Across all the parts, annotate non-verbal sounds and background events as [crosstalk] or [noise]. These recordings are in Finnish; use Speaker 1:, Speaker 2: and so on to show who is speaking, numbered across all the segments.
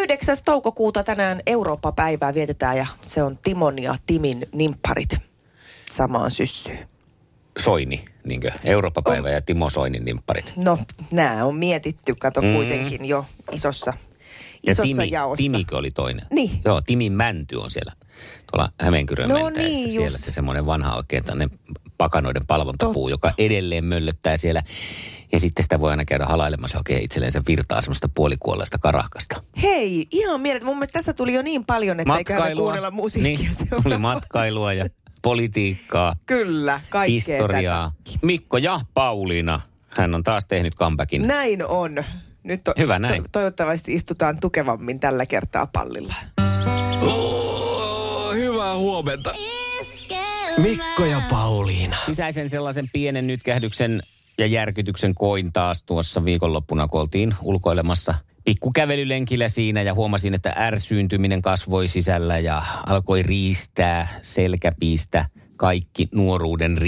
Speaker 1: 9. toukokuuta tänään Eurooppa-päivää vietetään ja se on Timon ja Timin nimpparit samaan syssyyn.
Speaker 2: Soini, niinkö? Eurooppa-päivä oh. ja Timo Soinin nimpparit.
Speaker 1: No, nämä on mietitty, kato mm. kuitenkin jo isossa, isossa
Speaker 2: ja Timi,
Speaker 1: jaossa.
Speaker 2: Timikö oli toinen?
Speaker 1: Niin.
Speaker 2: Joo, Timin Mänty on siellä tuolla Hämeenkyrön
Speaker 1: No
Speaker 2: mentäessä.
Speaker 1: niin,
Speaker 2: siellä
Speaker 1: just.
Speaker 2: se semmoinen vanha oikein tämmöinen pakanoiden palvontapuu,
Speaker 1: Totta.
Speaker 2: joka edelleen möllöttää siellä. Ja sitten sitä voi aina käydä halailemassa oikein itselleensä virtaa semmoista puolikuolleista karahkasta.
Speaker 1: Hei, ihan mielet. Mun mielestä tässä tuli jo niin paljon, että me kuunnella musiikkia
Speaker 2: Niin, tuli matkailua ja politiikkaa,
Speaker 1: Kyllä, kaikkea
Speaker 2: historiaa. Mikko ja Pauliina, hän on taas tehnyt comebackin.
Speaker 1: tätä. Näin on. Nyt to-
Speaker 2: Hyvä näin.
Speaker 1: To- toivottavasti istutaan tukevammin tällä kertaa pallilla.
Speaker 3: Oh, hyvää huomenta. Mikko ja Pauliina.
Speaker 2: Sisäisen sellaisen pienen nytkähdyksen ja järkytyksen koin taas tuossa viikonloppuna, kun oltiin ulkoilemassa pikkukävelylenkillä siinä ja huomasin, että ärsyyntyminen kasvoi sisällä ja alkoi riistää selkäpiistä kaikki nuoruuden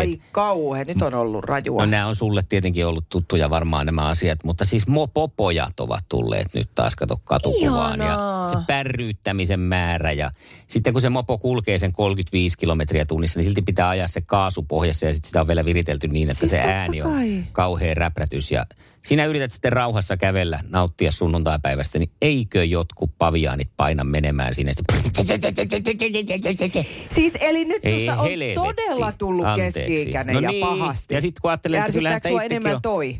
Speaker 2: rippeet.
Speaker 1: Ai kauhe, nyt on ollut rajua.
Speaker 2: No nämä on sulle tietenkin ollut tuttuja varmaan nämä asiat, mutta siis mopopojat ovat tulleet nyt taas kato katukuvaan. Ja
Speaker 1: Ihanaa.
Speaker 2: se pärryyttämisen määrä ja sitten kun se mopo kulkee sen 35 kilometriä tunnissa, niin silti pitää ajaa se kaasu pohjassa ja sitten sitä on vielä viritelty niin, että
Speaker 1: Siis
Speaker 2: se ääni on
Speaker 1: kai.
Speaker 2: kauhean räprätys. Ja sinä yrität sitten rauhassa kävellä, nauttia sunnuntaipäivästä, niin eikö jotkut paviaanit paina menemään sinne?
Speaker 1: Siis eli nyt
Speaker 2: Ei
Speaker 1: susta on
Speaker 2: helvetti.
Speaker 1: todella tullut
Speaker 2: Anteeksi.
Speaker 1: Keski-ikäinen
Speaker 2: No
Speaker 1: ja
Speaker 2: niin.
Speaker 1: pahasti.
Speaker 2: Ja sit kun ajattelen, että kyllähän sitä
Speaker 1: enemmän
Speaker 2: on-
Speaker 1: toi?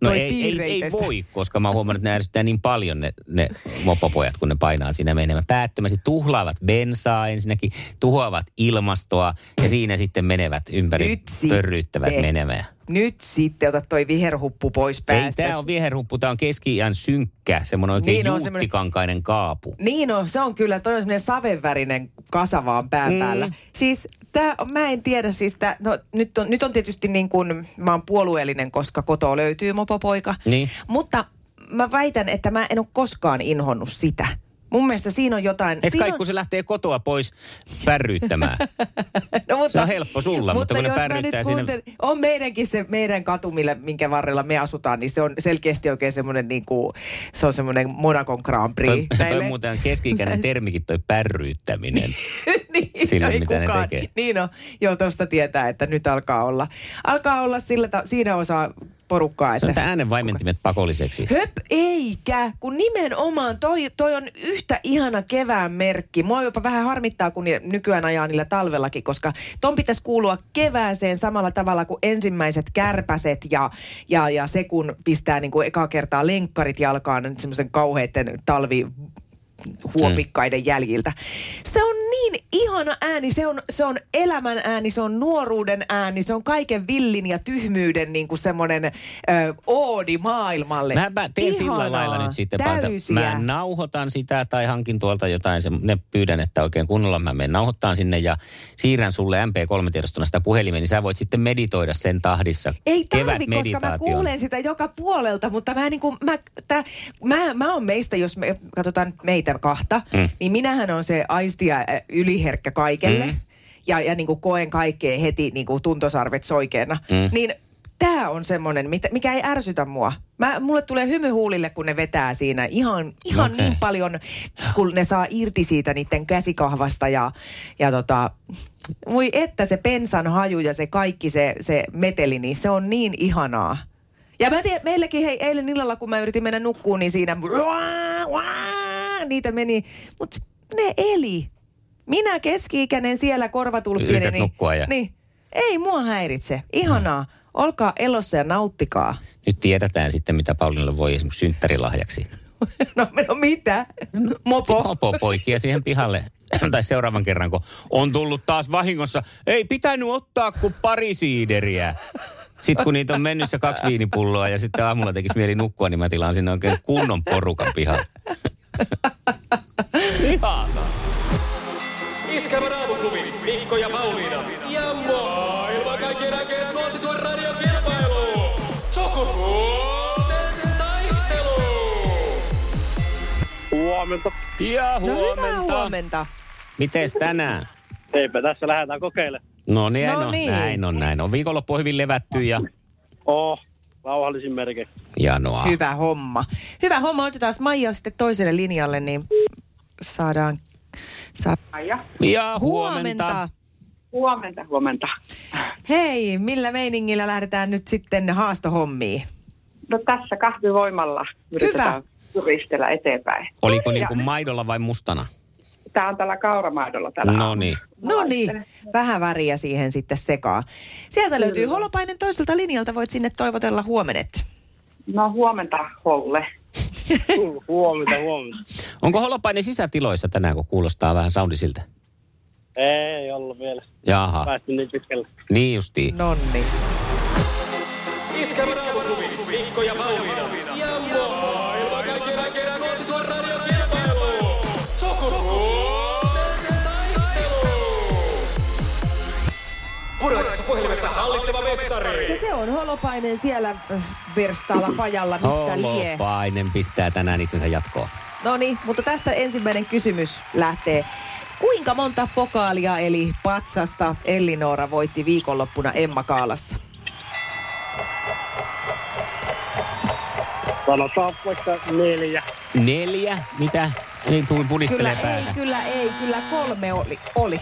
Speaker 2: No
Speaker 1: toi
Speaker 2: ei, ei, ei voi, koska mä oon huomannut, että ne ärsyttää niin paljon ne, ne mopopojat, kun ne painaa siinä menemään. Päättömästi tuhlaavat bensaa ensinnäkin, tuhoavat ilmastoa ja siinä sitten menevät ympäri,
Speaker 1: sitten.
Speaker 2: pörryyttävät menemään.
Speaker 1: Nyt sitten ota toi viherhuppu pois
Speaker 2: Ei,
Speaker 1: päästä.
Speaker 2: tämä on viherhuppu, tämä on keski synkkä, semmoinen oikein
Speaker 1: Niin
Speaker 2: juuttikankainen kaapu.
Speaker 1: Niin on, se on kyllä, toi on semmoinen savevärinen kasa vaan pään
Speaker 2: Mm.
Speaker 1: päällä. Siis tää, mä en tiedä siis tää, no nyt on, nyt on tietysti niin kuin, mä oon puolueellinen, koska kotoa löytyy mopopoika.
Speaker 2: Niin.
Speaker 1: Mutta mä väitän, että mä en ole koskaan inhonnut sitä. Mun mielestä siinä on jotain...
Speaker 2: Et
Speaker 1: siinä
Speaker 2: kai
Speaker 1: on,
Speaker 2: kun se lähtee kotoa pois pärryyttämään. [laughs]
Speaker 1: mutta,
Speaker 2: se on helppo sulla, mutta kun ne
Speaker 1: nyt
Speaker 2: siinä-
Speaker 1: kuuntelen- On meidänkin se meidän katu, millä, minkä varrella me asutaan, niin se on selkeästi oikein semmoinen niin kuin, se on semmoinen Monacon Grand Prix.
Speaker 2: Toi, toi muuten on keski-ikäinen [laughs] termikin, toi pärryyttäminen.
Speaker 1: niin,
Speaker 2: Sille,
Speaker 1: ei
Speaker 2: mitä ne
Speaker 1: kukaan.
Speaker 2: tekee.
Speaker 1: Niin on, joo, tuosta tietää, että nyt alkaa olla. Alkaa olla sillä ta- siinä osaa porukkaa,
Speaker 2: Se on
Speaker 1: että...
Speaker 2: tämä äänenvaimentimet pakolliseksi.
Speaker 1: Höp, eikä, kun nimenomaan toi, toi on yhtä ihana kevään merkki. Mua jopa vähän harmittaa, kun nykyään ajaa niillä talvellakin, koska ton pitäisi kuulua kevääseen samalla tavalla kuin ensimmäiset kärpäset ja, ja, ja se, kun pistää niin kuin ekaa kertaa lenkkarit jalkaan semmoisen kauheiden talvi huopikkaiden jäljiltä. Se on niin ihana ääni, se on, se on elämän ääni, se on nuoruuden ääni, se on kaiken villin ja tyhmyyden niin kuin semmoinen ö, oodi maailmalle.
Speaker 2: Mä, mä teen sillä
Speaker 1: Ihanaa,
Speaker 2: lailla nyt sitten,
Speaker 1: täysiä.
Speaker 2: mä nauhoitan sitä tai hankin tuolta jotain, se, ne pyydän, että oikein kunnolla mä menen nauhoittaan sinne ja siirrän sulle MP3-tiedostona sitä puhelimeen, niin sä voit sitten meditoida sen tahdissa.
Speaker 1: Ei tarvi, koska mä kuulen sitä joka puolelta, mutta mä, niin kuin, mä, tää, mä, mä oon meistä, jos me katsotaan meitä kahta, mm. niin minähän on se aisti ja äh, yliherkkä kaikelle. Mm. Ja, ja niin kuin koen kaikkea heti niin kuin tuntosarvet soikeena. Mm. Niin tämä on semmoinen, mikä ei ärsytä mua. Mä, mulle tulee hymy huulille, kun ne vetää siinä ihan, ihan
Speaker 2: Okei.
Speaker 1: niin paljon, kun ne saa irti siitä niiden käsikahvasta ja, ja tota, voi että se pensan haju ja se kaikki se, se meteli, niin se on niin ihanaa. Ja mä tiedän, meilläkin hei, eilen illalla, kun mä yritin mennä nukkuun, niin siinä niitä meni, mutta ne eli. Minä keski-ikäinen siellä korvatulppinen.
Speaker 2: Yrität
Speaker 1: niin,
Speaker 2: nukkua ja-
Speaker 1: Niin, ei mua häiritse. Ihanaa. Olkaa elossa ja nauttikaa.
Speaker 2: Nyt tiedetään sitten, mitä Paulinille voi esimerkiksi synttärilahjaksi. [laughs]
Speaker 1: No, no mitä? Mopo.
Speaker 2: Mopo poikia siihen pihalle. [clears throat] tai seuraavan kerran, kun on tullut taas vahingossa. Ei pitänyt ottaa kuin pari siideriä. Sitten kun niitä on mennyt se kaksi viinipulloa ja sitten aamulla tekisi mieli nukkua, niin mä tilaan sinne oikein kunnon porukan pihalle. Ihanaa.
Speaker 3: Iskävä raamuklubi, Mikko ja Pauliina. Ja maailman kaikkien aikeen suosituen radiokilpailu. Sukupuolten taistelu.
Speaker 4: Huomenta.
Speaker 2: Ja
Speaker 1: No hyvää huomenta.
Speaker 2: Mites tänään?
Speaker 4: Eipä tässä lähdetään kokeilemaan.
Speaker 2: No niin,
Speaker 1: No
Speaker 2: no,
Speaker 1: niin.
Speaker 2: näin on, näin on. Viikonloppu on hyvin levätty ja
Speaker 4: Oh, Rauhallisin merkein.
Speaker 2: Janoa.
Speaker 1: Hyvä homma. Hyvä homma. Otetaan Maija sitten toiselle linjalle, niin saadaan... Sa-
Speaker 5: Ja
Speaker 2: Ja huomenta.
Speaker 1: huomenta.
Speaker 5: huomenta, huomenta.
Speaker 1: Hei, millä meiningillä lähdetään nyt sitten haastohommiin?
Speaker 5: No tässä kahvivoimalla yritetään turistella eteenpäin.
Speaker 2: Oliko niin kuin maidolla vai mustana?
Speaker 5: Tämä on tällä kauramaidolla tällä
Speaker 2: No niin.
Speaker 1: No niin, vähän väriä siihen sitten sekaa. Sieltä löytyy holopainen toiselta linjalta, voit sinne toivotella huomenet.
Speaker 5: No huomenta, Holle. [laughs]
Speaker 4: Huomenta, huomenta.
Speaker 2: Onko holopainen sisätiloissa tänään, kun kuulostaa vähän soundisiltä?
Speaker 4: Ei ollut vielä.
Speaker 2: Jaha,
Speaker 4: Päästy niin pitkälle.
Speaker 2: niin justiin.
Speaker 1: Nonni.
Speaker 3: Iskävä raamuklubi, Mikko ja Pauliina. Puhelimessa hallitseva mestari.
Speaker 1: Ja se on holopainen siellä äh, verstaalla pajalla, missä lie.
Speaker 2: Holopainen pistää tänään itsensä jatkoon.
Speaker 1: No niin, mutta tästä ensimmäinen kysymys lähtee. Kuinka monta pokaalia eli patsasta Ellinora voitti viikonloppuna Emma Kaalassa?
Speaker 4: Sanotaan vaikka neljä.
Speaker 2: Neljä? Mitä? Niin tuli
Speaker 1: Kyllä
Speaker 2: pudistelee
Speaker 1: ei,
Speaker 2: päätä.
Speaker 1: kyllä ei, kyllä kolme oli. oli.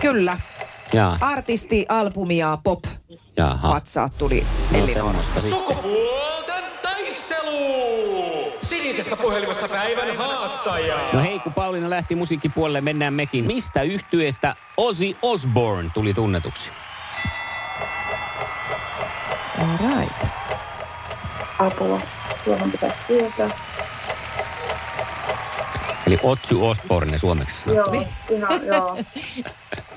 Speaker 1: Kyllä.
Speaker 2: Jaa,
Speaker 1: Artisti, albumi ja pop
Speaker 2: jaha.
Speaker 1: patsaat tuli
Speaker 2: No
Speaker 1: Ellinora.
Speaker 2: semmoista sitten.
Speaker 3: Sukupuolten taistelu. Sinisessä puhelimessa päivän haastaja.
Speaker 2: No hei, kun Pauliina lähti musiikkipuolelle, mennään mekin. Mistä yhtyeestä Ozzy Osbourne tuli tunnetuksi?
Speaker 1: All right.
Speaker 5: Apua. Tuohon pitäisi tietää.
Speaker 2: Eli Ozzy Osbourne suomeksi.
Speaker 5: Joo, ihan joo. [laughs]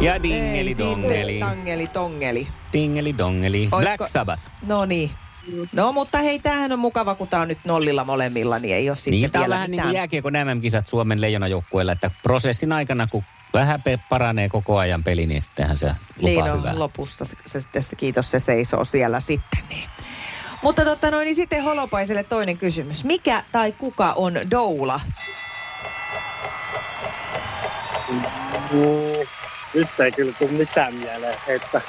Speaker 2: Ja dingeli
Speaker 1: Ei
Speaker 2: dongeli.
Speaker 1: Tangeli tongeli.
Speaker 2: Dingeli dongeli.
Speaker 1: Oisko-
Speaker 2: Black Sabbath.
Speaker 1: No niin. No mutta hei, tämähän on mukava, kun tämä on nyt nollilla molemmilla, niin ei ole sitten
Speaker 2: Niin, tämä on vähän niin
Speaker 1: mitään.
Speaker 2: kuin jääkiekon MM-kisat Suomen leijonajoukkueella, että prosessin aikana, kun vähän pe- paranee koko ajan peli, niin sittenhän se lupaa
Speaker 1: niin
Speaker 2: hyvää.
Speaker 1: on, lopussa se, se, sitten se, kiitos, se seisoo siellä sitten. Niin. Mutta totta noin, niin sitten Holopaiselle toinen kysymys. Mikä tai kuka on Doula?
Speaker 4: Nyt ei kyllä tule mitään mieleen, että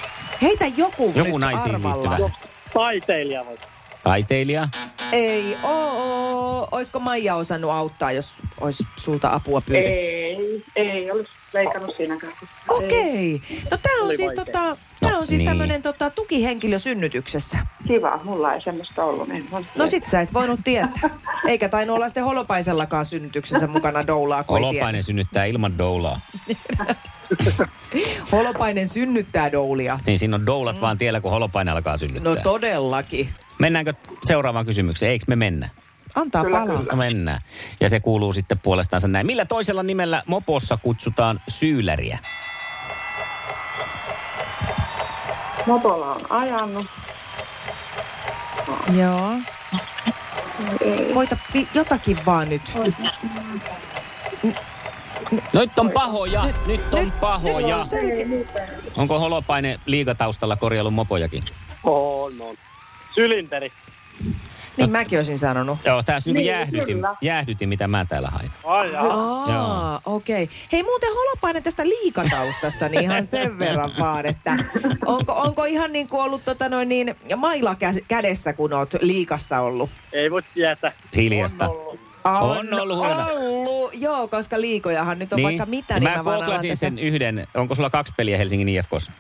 Speaker 1: Heitä joku,
Speaker 2: Joku
Speaker 1: nyt
Speaker 2: naisiin
Speaker 1: arvalla.
Speaker 2: liittyvä.
Speaker 4: taiteilija voi.
Speaker 2: Taiteilija.
Speaker 1: Ei oo. Olisiko Maija osannut auttaa, jos olisi sulta apua pyydetty?
Speaker 5: Ei, ei olisi leikannut siinäkään. Ei.
Speaker 1: Okei. No tämä on
Speaker 4: Oli
Speaker 1: siis,
Speaker 4: vaikea.
Speaker 1: tota, tää
Speaker 2: No
Speaker 1: on siis
Speaker 2: niin.
Speaker 1: tämmöinen tota, tukihenkilö synnytyksessä.
Speaker 5: Kiva, mulla ei semmoista ollut. Niin
Speaker 1: No sit sä et voinut tietää. Eikä tainnut olla sitten Holopaisellakaan synnytyksessä mukana doulaa, kun ei
Speaker 2: Holopainen synnyttää ilman doulaa. [laughs] [laughs]
Speaker 1: Holopainen synnyttää doulia.
Speaker 2: Niin siinä on doulat vaan tiellä, kun holopainen alkaa synnyttää.
Speaker 1: No todellakin.
Speaker 2: Mennäänkö seuraavaan kysymykseen? Eikö me mennä?
Speaker 1: Antaa
Speaker 5: Kyllä,
Speaker 1: palaa.
Speaker 2: No mennään. Ja se kuuluu sitten puolestaansa näin. Millä toisella nimellä mopossa kutsutaan syyläriä?
Speaker 5: Mopolla on ajanut.
Speaker 1: Joo.
Speaker 5: Ei.
Speaker 1: Koita pi- jotakin vaan nyt.
Speaker 2: Nyt on pahoja, nyt on pahoja.
Speaker 1: Nyt on.
Speaker 2: Onko holopainen liigataustalla korjaillut mopojakin?
Speaker 4: On, on. Sylinteri.
Speaker 1: Niin mäkin olisin sanonut.
Speaker 2: Joo, tässä niin jäähdytin, jäähdytin, mitä mä täällä hain.
Speaker 4: Ai.
Speaker 1: Aa, okei. Okay. Hei muuten holopainen tästä liikataustasta, niin ihan sen verran vaan, että onko, onko ihan niin kuin ollut tota noin niin maila kä- kädessä, kun oot liikassa ollut?
Speaker 4: Ei voi tietää.
Speaker 2: Hiljasta.
Speaker 4: On ollut.
Speaker 2: On ollut huono.
Speaker 1: ollut. Joo, koska liikojahan nyt on vaikka mitä, niin
Speaker 2: mä
Speaker 1: mä tässä-
Speaker 2: sen yhden. Onko sulla kaksi peliä Helsingin IFKssa?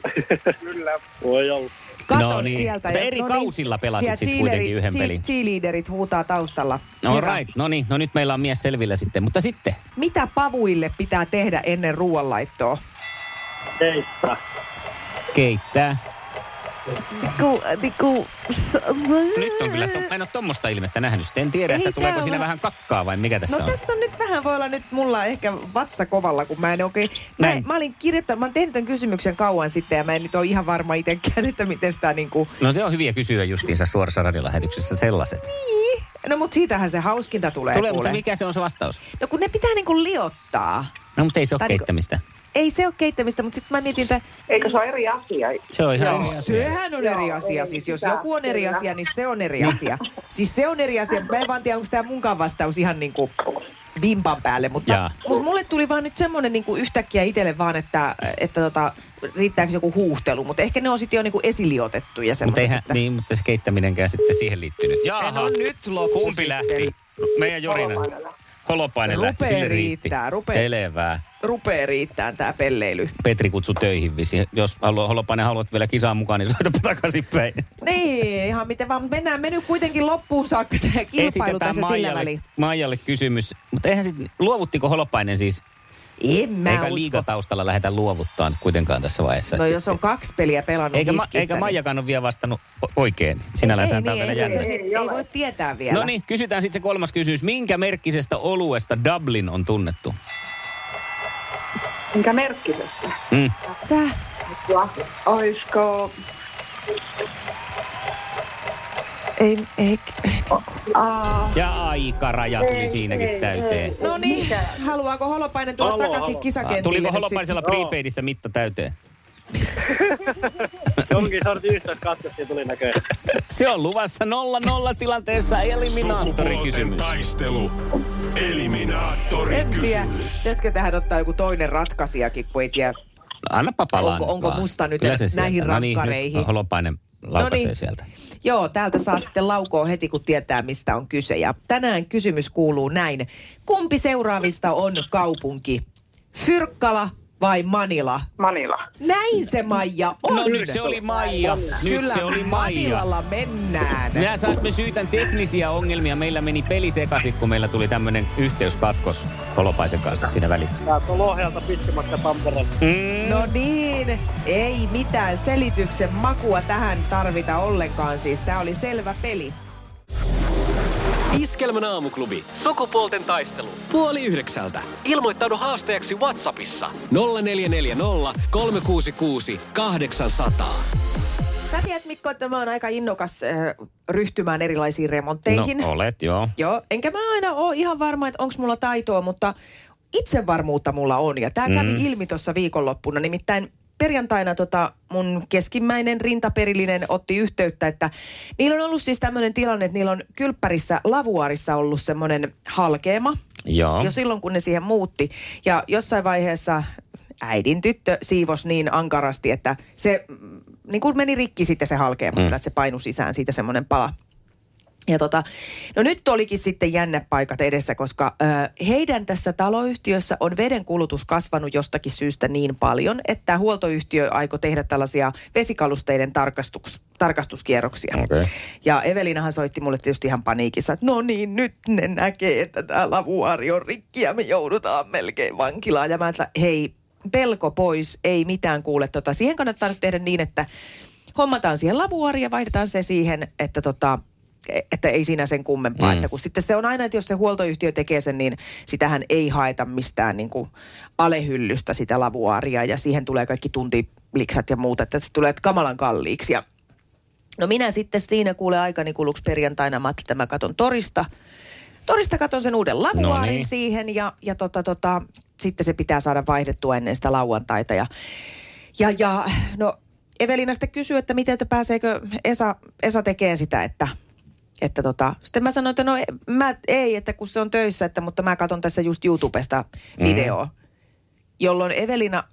Speaker 4: Kyllä. Voi olla.
Speaker 1: Kato
Speaker 2: No niin.
Speaker 1: sieltä.
Speaker 2: Mutta
Speaker 1: Ja-
Speaker 2: eri
Speaker 1: no niin,
Speaker 2: kausilla pelasit
Speaker 1: siellä
Speaker 2: sit
Speaker 1: cheerleaderit-
Speaker 2: kuitenkin yhden
Speaker 1: che-
Speaker 2: pelin.
Speaker 1: Cheerleaderit huutaa taustalla.
Speaker 2: No
Speaker 1: Hyvä.
Speaker 2: right, no niin, no nyt meillä on mies selvillä sitten. Mutta sitten,
Speaker 1: Mitä pavuille pitää tehdä ennen ruoanlaittoa?
Speaker 4: Keistä.
Speaker 2: keittää.
Speaker 1: Ku, niinku,
Speaker 2: Nyt on kyllä, to, mä en ole tuommoista ilmettä nähnyt. En tiedä,
Speaker 1: Ei
Speaker 2: että tuleeko siinä vähän kakkaa vai mikä tässä
Speaker 1: No
Speaker 2: on.
Speaker 1: tässä on nyt vähän, voi olla nyt mulla ehkä vatsa kovalla, kun mä en oikein... Mä, mä olin kirjoittanut, mä oon tehnyt tämän kysymyksen kauan sitten ja mä en nyt ole ihan varma itsekään, että miten sitä niinku...
Speaker 2: No se on hyviä kysyä justiinsa suorassa radiolähetyksessä sellaiset.
Speaker 1: Niin. No mutta siitähän se hauskinta tulee,
Speaker 2: Tulee,
Speaker 1: kuule.
Speaker 2: mutta mikä se on se vastaus?
Speaker 1: No kun ne pitää niinku liottaa.
Speaker 2: No mutta ei se ole
Speaker 1: niinku-
Speaker 2: keittämistä.
Speaker 1: Ei se ole keittämistä, mutta sitten mä mietin, että
Speaker 5: Eikö se ole eri asia?
Speaker 2: Se on ihan eri asia.
Speaker 1: sehän on eri asia. Siis jos
Speaker 5: sitä,
Speaker 1: joku on eri
Speaker 5: kyllä.
Speaker 1: asia, niin se on eri asia. [laughs] Siis se on eri asia. Mä en vaan tiedä, onko tämä munkaan vastaus ihan niin kuin vimpan päälle, mutta,
Speaker 2: Jaa.
Speaker 1: mutta mulle tuli vaan nyt semmoinen niin kuin yhtäkkiä itselle vaan, että, että tota, riittääkö joku huuhtelu, mutta ehkä ne on sitten jo niin kuin esiliotettu ja
Speaker 2: Mutta
Speaker 1: semmoiset,
Speaker 2: eihän,
Speaker 1: että...
Speaker 2: niin, mutta se keittäminenkään sitten siihen liittynyt. Jaha,
Speaker 1: No nyt loppu
Speaker 2: kumpi
Speaker 1: sitten.
Speaker 2: lähti? Meidän Jorina.
Speaker 5: Holopainen lähti,
Speaker 2: sille riitti.
Speaker 1: riittää, rupee.
Speaker 2: Selvää.
Speaker 1: Rupee riittää tämä pelleily.
Speaker 2: Petri kutsu töihin visi. Jos haluaa, Holopainen haluat vielä kisaan mukaan, niin soitapa takaisinpäin.
Speaker 1: Niin, ihan miten vaan. Mennään me nyt kuitenkin loppuun saakka tämä kilpailu tässä sillä väliin.
Speaker 2: Maijalle kysymys. Mutta eihän sitten, luovuttiko Holopainen siis?
Speaker 1: En mä
Speaker 2: Eikä
Speaker 1: usko.
Speaker 2: liigataustalla lähdetä luovuttaa kuitenkaan tässä vaiheessa.
Speaker 1: No jos on kaksi peliä pelannut
Speaker 2: eikä, ma, eikä
Speaker 1: niin-
Speaker 2: Maijakaan ole vielä vastannut o- oikein. Sinällänsä
Speaker 1: ei,
Speaker 2: tämä
Speaker 1: niin,
Speaker 2: vielä
Speaker 1: ei,
Speaker 2: jännä.
Speaker 5: Ei
Speaker 1: ei
Speaker 5: ole.
Speaker 1: voi tietää vielä.
Speaker 2: No niin, kysytään sitten se kolmas kysymys. Minkä merkkisestä oluesta Dublin on tunnettu?
Speaker 5: Minkä merkkisestä?
Speaker 2: Mm.
Speaker 1: Tää.
Speaker 5: Oisko...
Speaker 1: Ei, ei, ei.
Speaker 5: Aa,
Speaker 2: Ja aikaraja tuli
Speaker 5: Ei,
Speaker 2: siinäkin
Speaker 5: ei,
Speaker 2: täyteen.
Speaker 5: ei.
Speaker 1: No niin, haluaako Holopainen tulla
Speaker 4: Halo,
Speaker 1: takaisin
Speaker 4: halo.
Speaker 2: Ah,
Speaker 1: kisakentille?
Speaker 2: Tuliko Holopaisella
Speaker 4: Joo.
Speaker 2: prepaidissä mitta täyteen? [laughs]
Speaker 4: Jonkin sortin yhteiskatkostiin tuli näköjään.
Speaker 2: Se on luvassa 0-0 tilanteessa eliminaattorikysymys.
Speaker 6: taistelu. Eliminaattori
Speaker 1: En tiedä,
Speaker 6: kysymys.
Speaker 1: pitäisikö tähän ottaa joku toinen ratkaisijakin, kun ei tiedä.
Speaker 2: Annapa palaa
Speaker 1: Onko-
Speaker 2: nyt
Speaker 1: onko
Speaker 2: vaan.
Speaker 1: musta nyt
Speaker 2: Kyllä se
Speaker 1: näihin
Speaker 2: sieltä. No niin,
Speaker 1: rankkareihin?
Speaker 2: nyt Holopainen laukaisee
Speaker 1: Noniin.
Speaker 2: sieltä.
Speaker 1: Joo, täältä saa sitten laukoa heti, kun tietää, mistä on kyse. Ja tänään kysymys kuuluu näin. Kumpi seuraavista on kaupunki? Fyrkkala vai Manila?
Speaker 5: Manila.
Speaker 1: Näin se Maija on.
Speaker 2: No nyt se oli Maija. Nyt
Speaker 1: Kyllä
Speaker 2: se oli Maija.
Speaker 1: Manilalla mennään.
Speaker 2: Minä saat, me syytän teknisiä ongelmia. Meillä meni peli sekaisin, kun meillä tuli tämmöinen yhteyskatkos Holopaisen kanssa siinä välissä.
Speaker 4: Tää on Lohjalta pitkämatka Tampereelle.
Speaker 1: No niin, ei mitään selityksen makua tähän tarvita ollenkaan. Siis tämä oli selvä peli.
Speaker 3: Iskelmän aamuklubi. Sukupuolten taistelu. Puoli yhdeksältä. Ilmoittaudu haastajaksi Whatsappissa. 0440 366 800.
Speaker 1: Sä tiedät Mikko, että mä oon aika innokas äh, ryhtymään erilaisiin remontteihin.
Speaker 2: No olet, joo.
Speaker 1: Joo, enkä mä aina ole ihan varma, että onko mulla taitoa, mutta itsevarmuutta mulla on. Ja tämä kävi ilmi tuossa viikonloppuna. Nimittäin perjantaina tota mun keskimmäinen rintaperillinen otti yhteyttä, että niillä on ollut siis tämmöinen tilanne, että niillä on kylppärissä lavuarissa ollut semmoinen halkeama.
Speaker 2: Joo.
Speaker 1: Jo silloin, kun ne siihen muutti. Ja jossain vaiheessa äidin tyttö siivos niin ankarasti, että se mm, niin kuin meni rikki sitten se halkeamasta, mm. että se painui sisään siitä semmoinen pala. Ja tota, no nyt olikin sitten jännepaikat edessä, koska ö, heidän tässä taloyhtiössä on veden kulutus kasvanut jostakin syystä niin paljon, että huoltoyhtiö aikoi tehdä tällaisia vesikalusteiden tarkastus, tarkastuskierroksia.
Speaker 2: Okei.
Speaker 1: Ja Evelinahan soitti mulle tietysti ihan paniikissa, että no niin, nyt ne näkee, että tämä lavuaari on rikki ja me joudutaan melkein vankilaan. Ja mä että hei, pelko pois, ei mitään kuule. Tota, siihen kannattaa nyt tehdä niin, että hommataan siihen lavuaari ja vaihdetaan se siihen, että tota, että ei siinä sen kummempaa. Mm. Että kun sitten se on aina, että jos se huoltoyhtiö tekee sen, niin sitähän ei haeta mistään niin kuin alehyllystä sitä lavuaaria ja siihen tulee kaikki tuntiliksat ja muuta, että se tulee kamalan kalliiksi. Ja No minä sitten siinä kuule aikani kuluksi perjantaina, mä että mä katon torista. Torista katon sen uuden lavuaarin
Speaker 2: No niin.
Speaker 1: siihen ja, ja tota, tota, sitten se pitää saada vaihdettua ennen sitä lauantaita. Ja, ja, ja no Evelina sitten kysyy, että miten, että pääseekö Esa, Esa tekemään sitä, että, että tota, sitten mä sanoin, että no mä, ei, että kun se on töissä, että, mutta mä katson tässä just YouTubesta videoa. Mm. Jolloin Evelina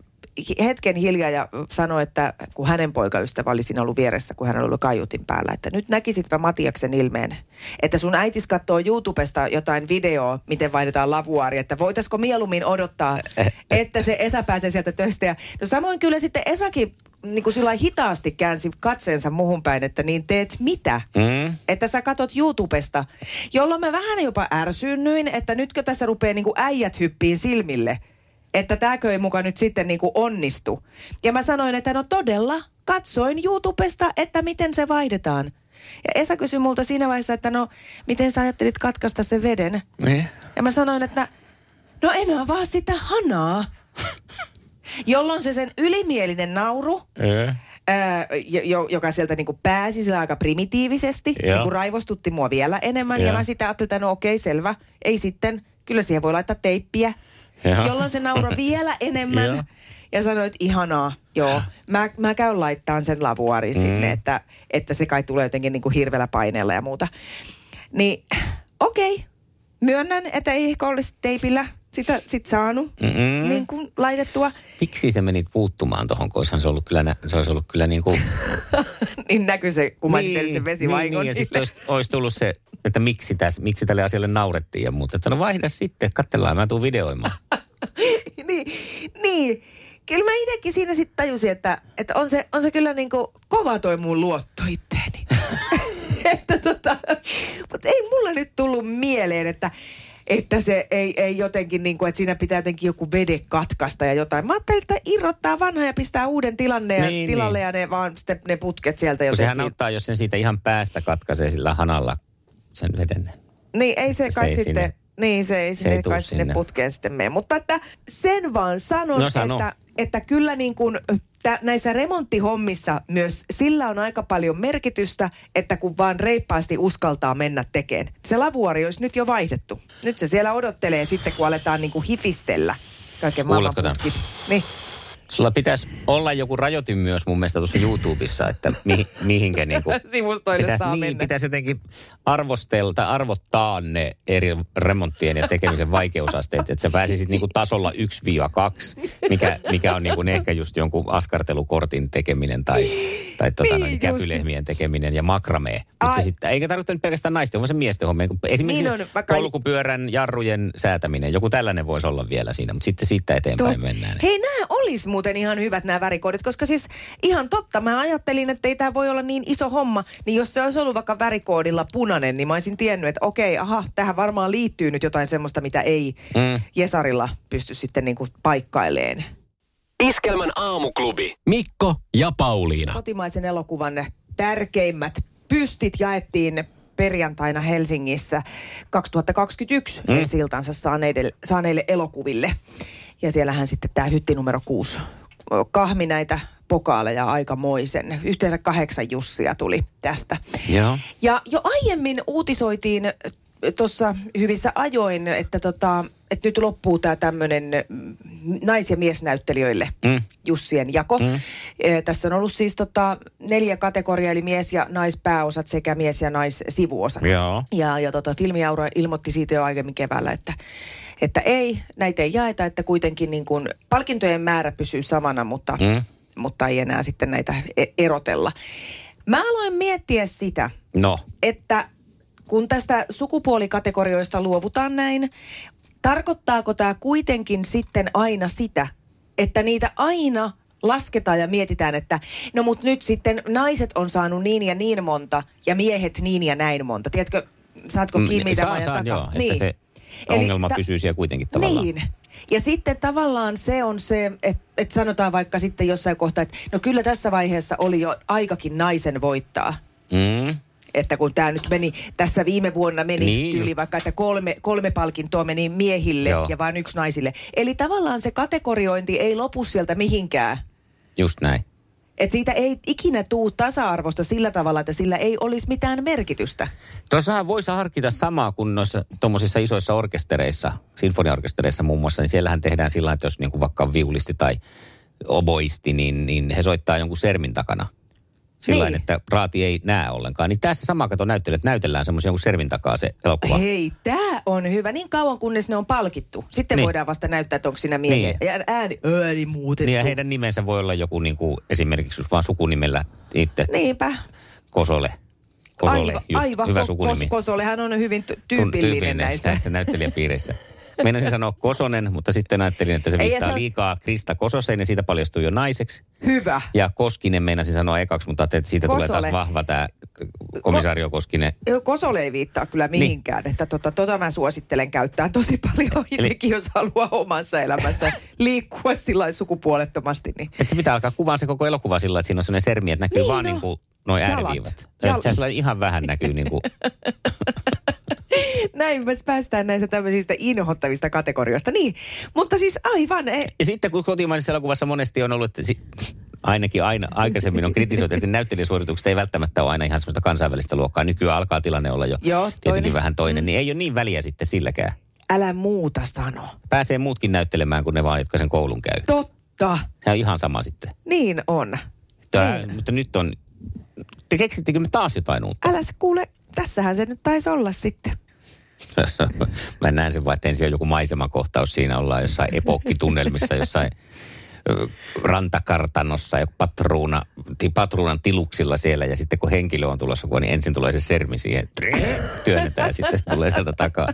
Speaker 1: hetken hiljaa ja sanoi, että kun hänen poikaystävä oli siinä ollut vieressä, kun hän oli ollut kaiutin päällä, että nyt näkisitpä Matiaksen ilmeen, että sun äitis katsoo YouTubesta jotain videoa, miten vaihdetaan lavuaari, että voitaisiko mieluummin odottaa, [laughs] että se Esa pääsee sieltä töistä. Ja, no samoin kyllä sitten Esakin niin kuin sillä hitaasti käänsi katseensa muhun päin, että niin teet mitä?
Speaker 2: Mm.
Speaker 1: Että sä katot YouTubesta, jolloin mä vähän jopa ärsyynnyin, että nytkö tässä rupeaa niin kuin äijät hyppiin silmille, että tääkö ei muka nyt sitten niin kuin onnistu. Ja mä sanoin, että no todella, katsoin YouTubesta, että miten se vaihdetaan. Ja Esa kysyi multa siinä vaiheessa, että no, miten sä ajattelit katkaista sen veden?
Speaker 2: Niin.
Speaker 1: Ja mä sanoin, että no enää vaan sitä hanaa. [laughs] Jolloin se sen ylimielinen nauru,
Speaker 2: Ee.
Speaker 1: ää, jo, jo- joka sieltä niinku pääsi sillä aika primitiivisesti,
Speaker 2: Joo.
Speaker 1: niinku raivostutti mua vielä enemmän. Ja
Speaker 2: Joo.
Speaker 1: mä sitten ajattelin, että no okei, selvä, ei sitten, kyllä siihen voi laittaa teippiä.
Speaker 2: Joo.
Speaker 1: Jolloin se nauroi [laughs] vielä enemmän. Ja sanoi, että ihanaa, joo. Mä, mä käyn laittaa sen lavuaarin mm. sinne, että, että se kai tulee jotenkin niinku hirveällä paineella ja muuta. Niin okei, myönnän, että ei ehkä olisi teipillä sitä sit saanut
Speaker 2: Mm-mm.
Speaker 1: niin kuin laitettua.
Speaker 2: Miksi se menit puuttumaan tuohon, kun se ollut kyllä, nä- se olisi ollut kyllä niin kuin... [laughs]
Speaker 1: niin näkyy se, kun mä niin, sen vesivahingon.
Speaker 2: Niin, niin, ja sitten olisi, olisi, tullut se, että miksi, täs, miksi tälle asialle naurettiin ja muuta. Että no vaihda sitten, katsellaan, mä tuun videoimaan. [laughs]
Speaker 1: niin, niin. Kyllä mä itsekin siinä sitten tajusin, että, että on, se, on se kyllä niin kuin kova toi mun luotto itteeni. [laughs] että tota, mutta ei mulla nyt tullut mieleen, että, että se ei, ei jotenkin niin kuin, että siinä pitää jotenkin joku vede katkaista ja jotain. Mä ajattelin, että irrottaa vanha ja pistää uuden tilanne ja,
Speaker 2: Niin,
Speaker 1: tilalle
Speaker 2: niin.
Speaker 1: ja ne vaan sitten ne putket sieltä jotenkin.
Speaker 2: sehän auttaa, jos sen siitä ihan päästä katkaisee sillä hanalla sen veden.
Speaker 1: Niin, ei se,
Speaker 2: Se
Speaker 1: kai
Speaker 2: ei
Speaker 1: sitten,
Speaker 2: sinne-
Speaker 1: niin se ei
Speaker 2: se ei
Speaker 1: kai sinne
Speaker 2: sinne.
Speaker 1: putkeen sitten mene. Mutta että sen vaan sanon,
Speaker 2: No sano.
Speaker 1: että, että kyllä niin kuin tä, näissä remonttihommissa myös sillä on aika paljon merkitystä, että kun vaan reippaasti uskaltaa mennä tekemään. Se lavuari olisi nyt jo vaihdettu. Nyt se siellä odottelee sitten, kun aletaan niin kuin hifistellä kaiken maailman
Speaker 2: Kuuletko tämän?
Speaker 1: putkit. Niin.
Speaker 2: Sulla pitäisi olla joku rajoitin myös mun mielestä tuossa YouTubessa, että mi, mihinkä [laughs] niinku...
Speaker 1: Sivustoille
Speaker 2: pitäisi,
Speaker 1: saa
Speaker 2: niin,
Speaker 1: mennä.
Speaker 2: pitäisi jotenkin arvostelta, arvottaa ne eri remonttien ja tekemisen vaikeusasteet, että sä pääsisit niinku tasolla 1-2, mikä, mikä on niinku ehkä just jonkun askartelukortin tekeminen tai, tai tota
Speaker 1: Niin,
Speaker 2: noin, käpylehmien tekeminen ja makramee. Mutta sitten, eikä tarvitse nyt pelkästään naisten, vaan se miesten hommia. Kun Esimerkiksi
Speaker 1: Niin on, vaikka-
Speaker 2: polkupyörän jarrujen säätäminen, joku tällainen voisi olla vielä siinä, mutta sitten siitä eteenpäin
Speaker 1: Tot-
Speaker 2: mennään.
Speaker 1: Hei, nämä olisi muuten ihan hyvät nämä värikoodit, koska siis ihan totta, mä ajattelin, että ei tämä voi olla niin iso homma, niin jos se olisi ollut vaikka värikoodilla punainen, niin mä olisin tiennyt, että okei, aha, tähän varmaan liittyy nyt jotain semmoista, mitä ei
Speaker 2: Mm.
Speaker 1: Jesarilla pysty sitten niinku paikkaileen.
Speaker 3: Iskelmän aamuklubi. Mikko ja Pauliina.
Speaker 1: Kotimaisen elokuvan tärkeimmät pystit jaettiin perjantaina Helsingissä 2021 mm. iltansa saaneille, saaneille elokuville. Ja siellähän sitten tämä hytti numero kuusi kahmi näitä pokaaleja aikamoisen. Yhteensä kahdeksan Jussia tuli tästä.
Speaker 2: Joo.
Speaker 1: Ja jo aiemmin uutisoitiin tuossa hyvissä ajoin, että, tota, että nyt loppuu tämä tämmöinen nais- ja miesnäyttelijöille
Speaker 2: Mm.
Speaker 1: Jussien jako. Mm. E, tässä on ollut siis tota, neljä kategoriaa, eli mies- ja naispääosat sekä mies- ja naissivuosat.
Speaker 2: Joo.
Speaker 1: Ja, ja tota, Filmiaura ilmoitti siitä jo aiemmin keväällä, että, että ei, näitä ei jaeta, että kuitenkin niin kuin palkintojen määrä pysyy samana, mutta,
Speaker 2: Mm.
Speaker 1: mutta ei enää sitten näitä e- erotella. Mä aloin miettiä sitä,
Speaker 2: No,
Speaker 1: että kun tästä sukupuolikategorioista luovutaan näin, tarkoittaako tämä kuitenkin sitten aina sitä, että niitä aina lasketaan ja mietitään, että no mut nyt sitten naiset on saanut niin ja niin monta ja miehet niin ja näin monta. Tiedätkö, saatko
Speaker 2: Mm,
Speaker 1: kiinni mä
Speaker 2: saan, saan,
Speaker 1: takaa?
Speaker 2: joo, että se ongelma pysyy siellä kuitenkin tavallaan.
Speaker 1: Niin. Ja sitten tavallaan se on se, että et sanotaan vaikka sitten jossain kohtaa, että no kyllä tässä vaiheessa oli jo aikakin naisen voittaa.
Speaker 2: Mm.
Speaker 1: Että kun tämä nyt meni, tässä viime vuonna meni
Speaker 2: Niin,
Speaker 1: tyyli
Speaker 2: just.
Speaker 1: vaikka, että kolme, kolme palkintoa meni miehille
Speaker 2: Joo.
Speaker 1: Ja vain yksi naisille. Eli tavallaan se kategoriointi ei lopu sieltä mihinkään.
Speaker 2: Just näin.
Speaker 1: Että siitä ei ikinä tuu tasa-arvosta sillä tavalla, että sillä ei olisi mitään merkitystä.
Speaker 2: Tuossahan voisi harkita samaa kuin noissa tuommoisissa isoissa orkestereissa, sinfoniaorkestereissa muun muassa, niin siellähän tehdään sillä että jos niin vaikka on viulisti tai oboisti, niin, niin he soittaa jonkun sermin takana. Sillä
Speaker 1: Niin.
Speaker 2: että raati ei näe ollenkaan. Niin tässä sama kato näyttelijät näytellään semmoisen jonkun sermin takaa se elokuva.
Speaker 1: Hei, tämä on hyvä. Niin kauan kunnes ne on palkittu. Sitten
Speaker 2: Niin.
Speaker 1: voidaan vasta näyttää, että onko siinä miehiä.
Speaker 2: Niin.
Speaker 1: Ja ääni, ääni muutettu.
Speaker 2: Niin ja heidän nimensä voi olla joku niin kuin, esimerkiksi just vaan sukunimellä itse
Speaker 1: Niinpä.
Speaker 2: Kosole. Kosole,
Speaker 1: aivan,
Speaker 2: just
Speaker 1: aivan
Speaker 2: hyvä sukunimi.
Speaker 1: Kos- Kosolle hän on hyvin ty-
Speaker 2: Tun-
Speaker 1: tyypillinen, näissä.
Speaker 2: näissä näyttelijäpiireissä. [laughs] Meinasin sanoa Kosonen, mutta sitten ajattelin, että se viittaa
Speaker 1: se
Speaker 2: liikaa Krista Kososeen ja siitä paljastui jo naiseksi.
Speaker 1: Hyvä.
Speaker 2: Ja Koskinen meinasin sanoa ekaksi, mutta että siitä tulee
Speaker 1: Kosole.
Speaker 2: taas vahva tämä komisario Koskinen.
Speaker 1: Joo, Kosole ei viittaa kyllä mihinkään, niin. että tota, tota mä suosittelen käyttää tosi paljon itsekin, jos haluaa omassa elämässä liikkua sillä sukupuolettomasti. Niin.
Speaker 2: Että se pitää alkaa kuvaa se koko elokuva sillä, että siinä on sellainen sermi, että näkyy
Speaker 1: Niin,
Speaker 2: vaan
Speaker 1: no.
Speaker 2: niin kuin noin ääriviivat.
Speaker 1: Jalat.
Speaker 2: Että se ihan vähän näkyy niin kuin, [laughs]
Speaker 1: Näin me päästään näistä tämmöisistä inhottavista kategorioista. Niin, mutta siis aivan, e,
Speaker 2: Ja sitten kun kotimaisessa elokuvassa monesti on ollut, että si- ainakin aina aikaisemmin on kritisoitu, että näyttelijäsuoritukset ei välttämättä ole aina ihan semmoista kansainvälistä luokkaa. Nykyään alkaa tilanne olla jo
Speaker 1: Joo,
Speaker 2: tietenkin
Speaker 1: toinen.
Speaker 2: vähän toinen, niin ei ole niin väliä sitten silläkään.
Speaker 1: älä muuta sano.
Speaker 2: Pääsee muutkin näyttelemään kuin ne vaan, jotka sen koulun käy.
Speaker 1: Totta,
Speaker 2: Se on ihan sama sitten.
Speaker 1: niin on.
Speaker 2: Tää,
Speaker 1: Niin.
Speaker 2: Mutta nyt on, te keksittekö me taas jotain uutta?
Speaker 1: Älä se kuule, tässähän se nyt taisi olla sitten.
Speaker 2: Mä näen sen vaan, että ensin on joku maisemakohtaus. Siinä ollaan jossain epokkitunnelmissa, jossain rantakartanossa ja patruuna, ti- patruunan tiluksilla siellä. Ja sitten kun henkilö on tulossa, niin ensin tulee se sermi siihen, työnnetään ja sitten se tulee sieltä takaa.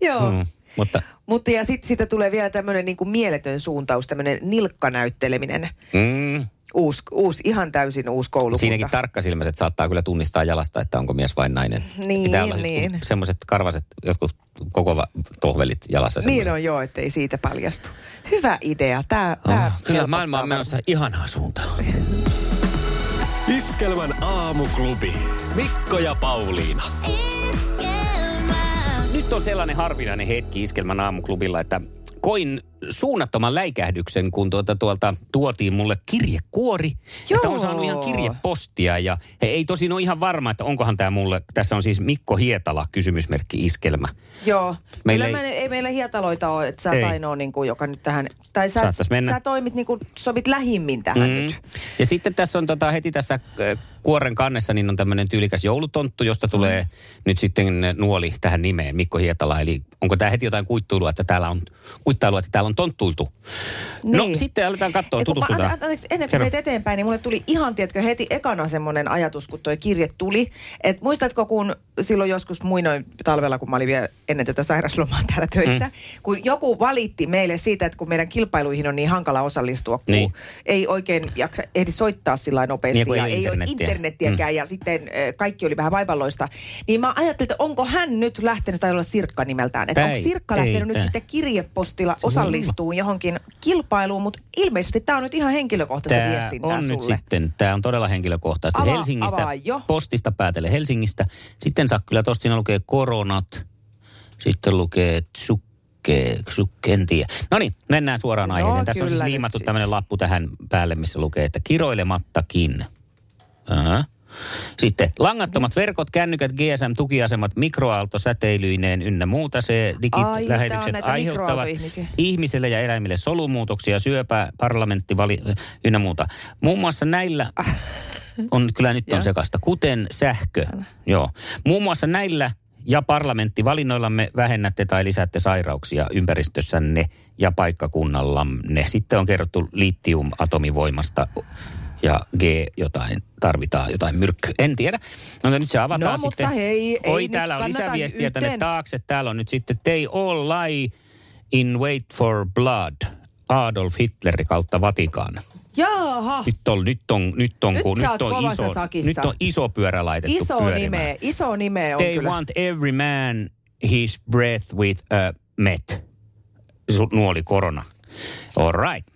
Speaker 1: Joo.
Speaker 2: Mm. Mutta
Speaker 1: Mutta ja sitten siitä tulee vielä tämmöinen niinku mieletön suuntaus, tämmöinen nilkkanäytteleminen.
Speaker 2: mm,
Speaker 1: Uusi, uusi, ihan täysin uusi koulukunta.
Speaker 2: siinäkin tarkkasilmäiset saattaa kyllä tunnistaa jalasta, että onko mies vai nainen.
Speaker 1: Niin,
Speaker 2: Pitää olla
Speaker 1: niin.
Speaker 2: semmoiset karvaset, jotkut koko va- tohvelit jalassa.
Speaker 1: Niin
Speaker 2: semmoiset.
Speaker 1: on joo, ettei siitä paljastu. Hyvä idea. Tää, tää
Speaker 2: Oh, kyllä
Speaker 1: helpottaa
Speaker 2: maailma on menossa ihanaa suuntaan. [laughs]
Speaker 3: Iskelmän aamuklubi. Mikko ja Pauliina.
Speaker 2: Nyt on sellainen harvinainen hetki Iskelmän aamuklubilla, että koin suunnattoman läikähdyksen, kun tuolta, tuolta tuotiin mulle kirjekuori.
Speaker 1: Joo.
Speaker 2: Että on saanut ihan kirjepostia ja he ei tosin ole ihan varma, että onkohan tämä mulle, tässä on siis Mikko Hietala kysymysmerkki iskelmä.
Speaker 1: Joo.
Speaker 2: Meillä
Speaker 1: Meillä
Speaker 2: ei-
Speaker 1: ei, ei meillä hietaloita ole, että sä
Speaker 2: Ei.
Speaker 1: oot ainoa, niin kuin, joka nyt tähän... Tai sä, sä toimit niin kuin, sobit lähimmin tähän mm. nyt.
Speaker 2: Ja sitten tässä on tota, heti tässä kuoren kannessa niin on tämmöinen tyylikäs joulutonttu, josta tulee
Speaker 1: Mm.
Speaker 2: nyt sitten nuoli tähän nimeen, Mikko Hietala. Eli onko tämä heti jotain kuittuilua, että täällä on, kuittailua, että täällä on tonttuiltu. No
Speaker 1: Niin.
Speaker 2: sitten aletaan katsoa, tutustutaan.
Speaker 1: Anteeksi, ennen kuin meet eteenpäin, niin mulle tuli ihan, tiedätkö, heti ekana semmoinen ajatus, kun tuo kirje tuli. Että muistatko, kun silloin joskus muinoin talvella, kun mä olin vielä ennen tätä sairaslomaa täällä töissä, mm. kun joku valitti meille siitä, että kun meidän kilpailuihin on niin hankala osallistua, kun
Speaker 2: Niin.
Speaker 1: ei oikein jaksa, ehdi soittaa sillä nopeasti
Speaker 2: Niin,
Speaker 1: ja ei ole
Speaker 2: internettiä.
Speaker 1: Internettiäkään ja sitten kaikki oli vähän vaivalloista. Niin mä ajattelin, että onko hän nyt lähtenyt, tai olla Sirkka nimeltään, että
Speaker 2: Tää
Speaker 1: onko
Speaker 2: ei-
Speaker 1: Sirkka
Speaker 2: ei
Speaker 1: lähtenyt nyt
Speaker 2: tää.
Speaker 1: sitten kirjepostilla
Speaker 2: Se
Speaker 1: osallistuu johonkin kilpailuun, mutta ilmeisesti tämä on nyt ihan henkilökohtaista
Speaker 2: Tämä
Speaker 1: viestintää
Speaker 2: on nyt
Speaker 1: sulle.
Speaker 2: sitten, tämä on todella henkilökohtaista.
Speaker 1: Avaa-
Speaker 2: Helsingistä,
Speaker 1: avaa jo.
Speaker 2: postista päätellen Helsingistä. Sitten saa kyllä, tosta siinä lukee koronat. Sitten lukee en tiedä. No niin, mennään suoraan
Speaker 1: No,
Speaker 2: aiheeseen. Tässä on siis
Speaker 1: nyt
Speaker 2: liimattu tämmöinen lappu tähän päälle, missä lukee, että kiroilemattakin. Aha. Sitten langattomat verkot, kännykät, GSM-tukiasemat, mikroaaltosäteilyineen ynnä muuta. Se
Speaker 1: Ai,
Speaker 2: digilähetykset
Speaker 1: näitä
Speaker 2: aiheuttavat ihmisille ja eläimille solumuutoksia, syöpää, parlamentti vali, ynnä muuta. Muun muassa näillä [laughs] on, kyllä nyt on sekasta, kuten sähkö. Joo. Muun muassa näillä ja parlamenttivalinnoillamme vähennätte tai lisäätte sairauksia ympäristössänne ja paikkakunnallanne. Sitten on kerrottu litium-atomivoimasta ja G jotain, tarvitaan jotain myrkkyä. En tiedä. No nyt se avataan
Speaker 1: No, mutta
Speaker 2: sitten.
Speaker 1: hei, ei
Speaker 2: Oi,
Speaker 1: nyt
Speaker 2: täällä on lisäviestiä tänne
Speaker 1: yhteen.
Speaker 2: taakse. Täällä on nyt sitten They all lie in wait for blood. Adolf Hitleri kautta Vatikaan.
Speaker 1: Jaha,
Speaker 2: Nyt on, nyt on, nyt on,
Speaker 1: Nyt
Speaker 2: kun, nyt on iso,
Speaker 1: sakissa.
Speaker 2: nyt on iso pyörä laitettu
Speaker 1: iso
Speaker 2: pyörimään.
Speaker 1: nime, iso nime on
Speaker 2: They
Speaker 1: kyllä.
Speaker 2: want every man his breath with a met. Nuoli korona. All right.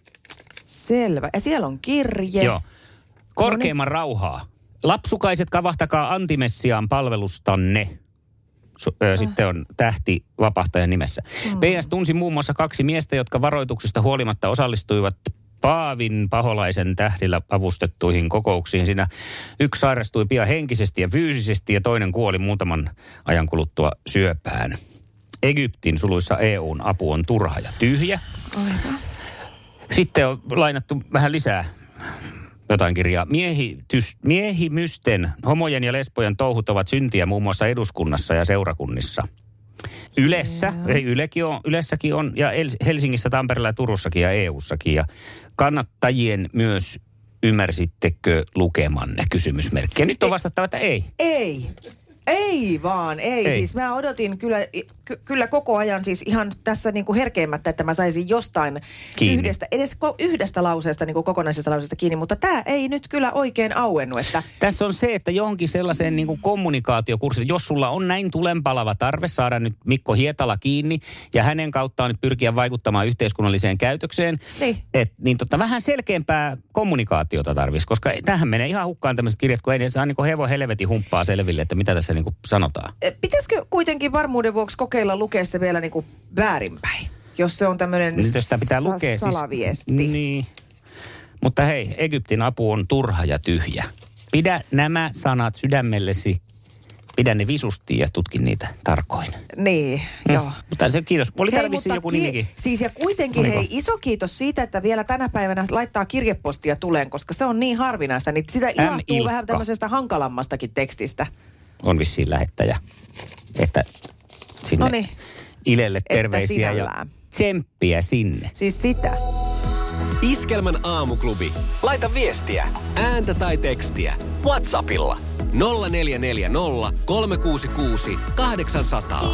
Speaker 1: Selvä. Ja siellä on kirje.
Speaker 2: Joo. Korkeimman rauhaa. Lapsukaiset kavahtakaa antimessiaan palvelustanne. Ö, Sitten on tähti vapahtajan nimessä. PS tunsi muun muassa kaksi miestä, jotka varoituksesta huolimatta osallistuivat Paavin paholaisen tähdillä avustettuihin kokouksiin. Siinä yksi sairastui pian henkisesti ja fyysisesti ja toinen kuoli muutaman ajan kuluttua syöpään. Egyptin suluissa EUn apu on turha ja tyhjä. Sitten on lainattu vähän lisää jotain kirjaa. Miehitys, miehimysten, homojen ja lesbojen touhut ovat syntiä muun muassa eduskunnassa ja seurakunnissa. Ylessä, ei Ylekin on, Ylessäkin on, ja El- Helsingissä, Tampereella ja Turussakin ja EUssakin. Ja kannattajien myös ymmärsittekö lukemanne kysymysmerkkiä. Nyt on vastattava, että ei.
Speaker 1: Ei. Ei vaan. Ei.
Speaker 2: ei.
Speaker 1: Siis mä odotin kyllä, ky- kyllä koko ajan siis ihan tässä niin kuin herkeimmättä, että mä saisin jostain
Speaker 2: Kiinni.
Speaker 1: yhdestä, edes ko- yhdestä lauseesta, niin kuin kokonaisesta lauseesta kiinni, mutta tämä ei nyt kyllä oikein auennut, että
Speaker 2: Tässä on se, että johonkin sellaiseen niin kuin kommunikaatiokurssiin, jos sulla on näin tulenpalava tarve saada nyt Mikko Hietala kiinni ja hänen kauttaan nyt pyrkiä vaikuttamaan yhteiskunnalliseen käytökseen,
Speaker 1: Niin.
Speaker 2: et, niin tota, vähän selkeämpää kommunikaatiota tarvitsisi, koska tähän menee ihan hukkaan tämmöiset kirjat, kun ei saa niin hevo helvetin humppaa selville, että mitä tässä niin kuin sanotaan.
Speaker 1: Pitäisikö kuitenkin varmuuden vuoksi kokeilla lukea se vielä niin kuin väärinpäin, jos se on tämmöinen
Speaker 2: Niin sitä pitää lukea.
Speaker 1: salaviesti.
Speaker 2: Siis, niin. Mutta hei, Egyptin apu on turha ja tyhjä. Pidä nämä sanat sydämellesi, pidä ne visusti ja tutki niitä tarkoin.
Speaker 1: Niin, joo.
Speaker 2: Mutta se kiitos. Oli vissiin
Speaker 1: mutta
Speaker 2: joku
Speaker 1: ki-
Speaker 2: nimikin.
Speaker 1: Siis ja kuitenkin
Speaker 2: Oliko?
Speaker 1: hei, iso kiitos siitä, että vielä tänä päivänä laittaa kirjepostia tuleen, koska se on niin harvinaista, niin sitä ilahtuu vähän tämmöisestä hankalammastakin tekstistä.
Speaker 2: on vissiin lähettäjä. Että sinne
Speaker 1: Noniin.
Speaker 2: Ilelle terveisiä ja tsemppiä sinne.
Speaker 1: Siis sitä.
Speaker 3: Iskelmän aamuklubi. Laita viestiä, ääntä tai tekstiä. Whatsappilla 0440 366 800.